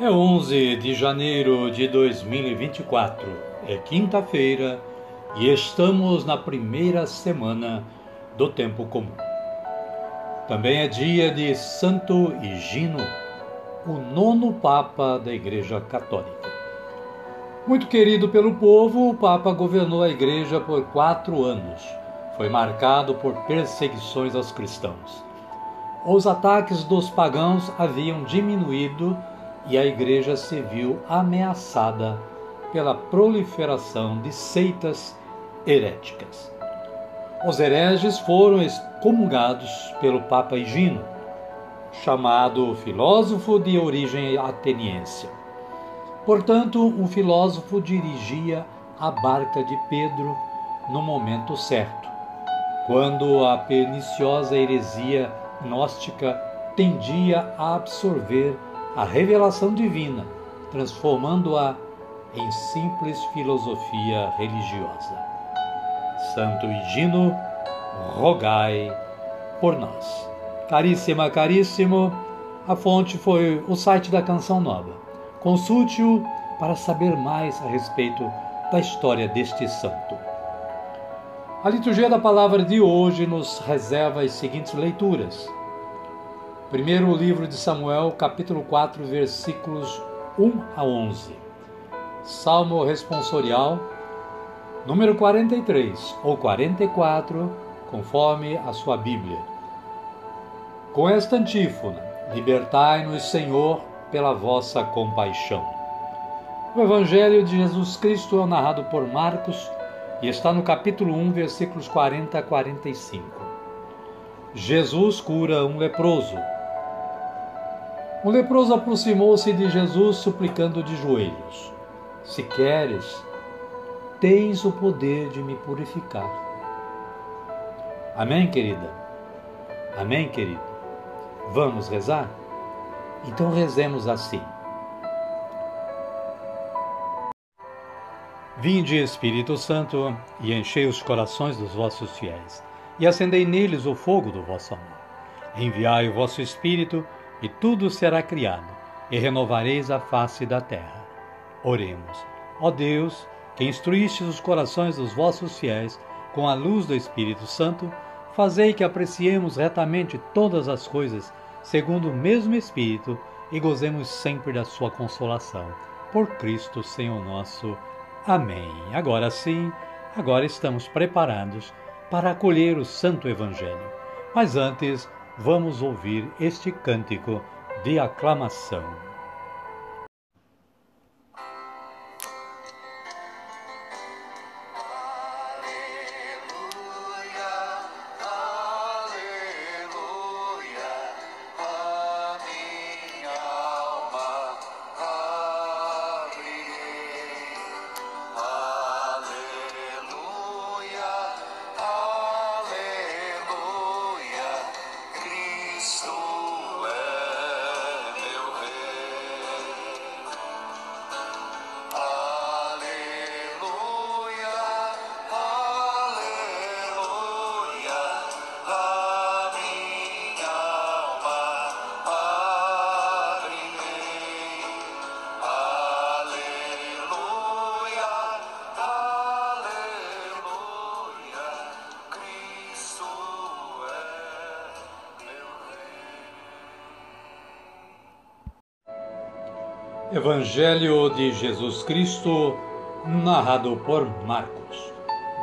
É 11 de janeiro de 2024, é quinta-feira e estamos na primeira semana do tempo comum. Também é dia de Santo Higino, o nono Papa da Igreja Católica. Muito querido pelo povo, o Papa governou a Igreja por quatro anos. Foi marcado por perseguições aos cristãos. Os ataques dos pagãos haviam diminuído e a igreja se viu ameaçada pela proliferação de seitas heréticas. Os hereges foram excomungados pelo Papa Higino, chamado filósofo de origem ateniense. Portanto, um filósofo dirigia a barca de Pedro no momento certo, quando a perniciosa heresia gnóstica tendia a absorver a revelação divina, transformando-a em simples filosofia religiosa. Santo Higino, rogai por nós. Caríssima, caríssimo, a fonte foi o site da Canção Nova. Consulte-o para saber mais a respeito da história deste santo. A liturgia da palavra de hoje nos reserva as seguintes leituras. Primeiro livro de Samuel, capítulo 4, versículos 1 a 11. Salmo responsorial, número 43 ou 44, conforme a sua Bíblia. Com esta antífona, libertai-nos, Senhor, pela vossa compaixão. O Evangelho de Jesus Cristo é narrado por Marcos e está no capítulo 1, versículos 40 a 45. Jesus cura um leproso o leproso aproximou-se de Jesus, suplicando de joelhos: Se queres, tens o poder de me purificar. Amém, querida? Amém, querido? Vamos rezar? Então rezemos assim. Vinde, Espírito Santo, e enchei os corações dos vossos fiéis, e acendei neles o fogo do vosso amor. Enviai o vosso Espírito, e tudo será criado, e renovareis a face da terra. Oremos. Ó Deus, que instruíste os corações dos vossos fiéis com a luz do Espírito Santo, fazei que apreciemos retamente todas as coisas segundo o mesmo Espírito e gozemos sempre da sua consolação. Por Cristo, Senhor nosso. Amém. Agora sim, agora estamos preparados para acolher o Santo Evangelho. Mas antes, vamos ouvir este cântico de aclamação. Evangelho de Jesus Cristo, narrado por Marcos.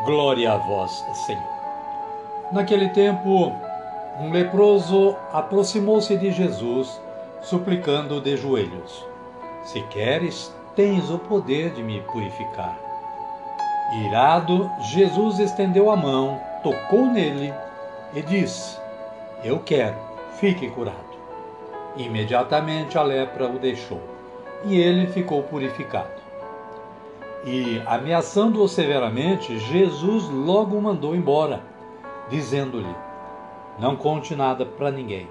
Glória a vós, Senhor. Naquele tempo, um leproso aproximou-se de Jesus, suplicando de joelhos: Se queres, tens o poder de me purificar. Irado, Jesus estendeu a mão, tocou nele e disse: Eu quero, fique curado. Imediatamente a lepra o deixou e ele ficou purificado. E, ameaçando-o severamente, Jesus logo o mandou embora, dizendo-lhe: Não conte nada para ninguém,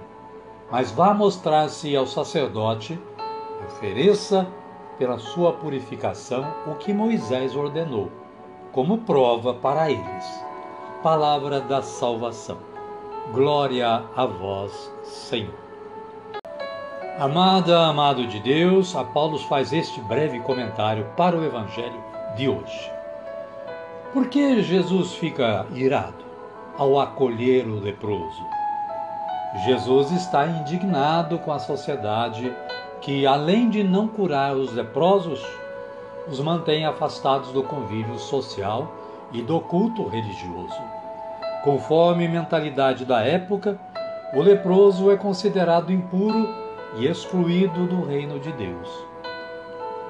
mas vá mostrar-se ao sacerdote e ofereça pela sua purificação o que Moisés ordenou, como prova para eles. Palavra da salvação. Glória a vós, Senhor. Amada, amado de Deus, a Paulo faz este breve comentário para o Evangelho de hoje. Por que Jesus fica irado ao acolher o leproso? Jesus está indignado com a sociedade que, além de não curar os leprosos, os mantém afastados do convívio social e do culto religioso. Conforme mentalidade da época, o leproso é considerado impuro e excluído do reino de Deus.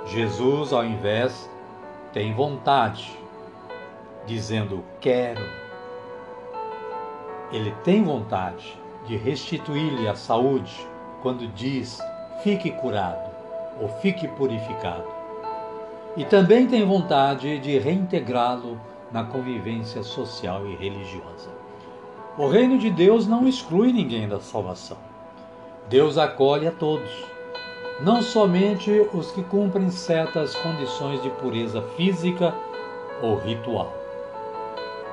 Jesus, ao invés, tem vontade, dizendo quero. Ele tem vontade de restituir-lhe a saúde quando diz fique curado ou fique purificado. E também tem vontade de reintegrá-lo na convivência social e religiosa. O reino de Deus não exclui ninguém da salvação. Deus acolhe a todos, não somente os que cumprem certas condições de pureza física ou ritual.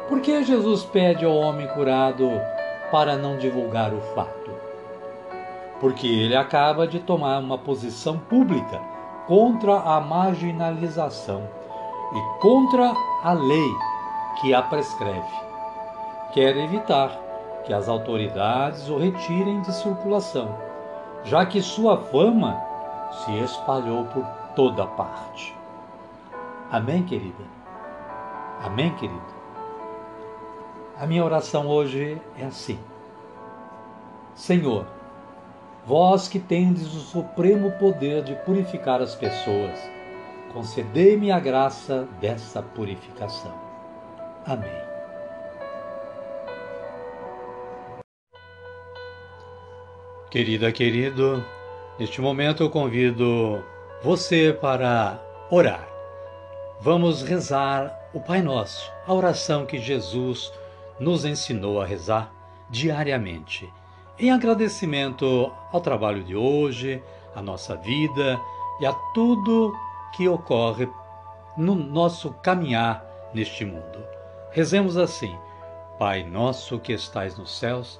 Por que Jesus pede ao homem curado para não divulgar o fato? Porque ele acaba de tomar uma posição pública contra a marginalização e contra a lei que a prescreve. Quer evitar que as autoridades o retirem de circulação, já que sua fama se espalhou por toda parte. Amém, querida? Amém, querido? A minha oração hoje é assim: Senhor, vós que tendes o supremo poder de purificar as pessoas, concedei-me a graça dessa purificação. Amém. Querida, querido, neste momento eu convido você para orar. Vamos rezar o Pai Nosso, a oração que Jesus nos ensinou a rezar diariamente, em agradecimento ao trabalho de hoje, à nossa vida e a tudo que ocorre no nosso caminhar neste mundo. Rezemos assim: Pai nosso que estais nos céus,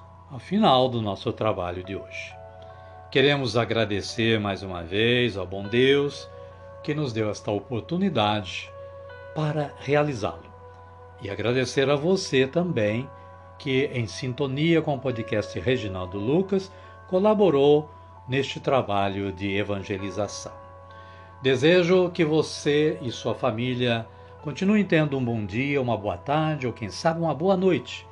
ao final do nosso trabalho de hoje. Queremos agradecer mais uma vez ao bom Deus que nos deu esta oportunidade para realizá-lo. E agradecer a você também que, em sintonia com o podcast Reginaldo Lucas, colaborou neste trabalho de evangelização. Desejo que você e sua família continuem tendo um bom dia, uma boa tarde ou, quem sabe, uma boa noite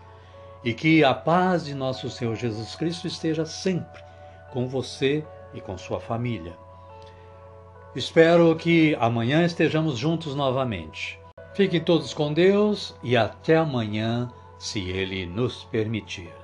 e que a paz de nosso Senhor Jesus Cristo esteja sempre com você e com sua família. Espero que amanhã estejamos juntos novamente. Fiquem todos com Deus e até amanhã, se Ele nos permitir.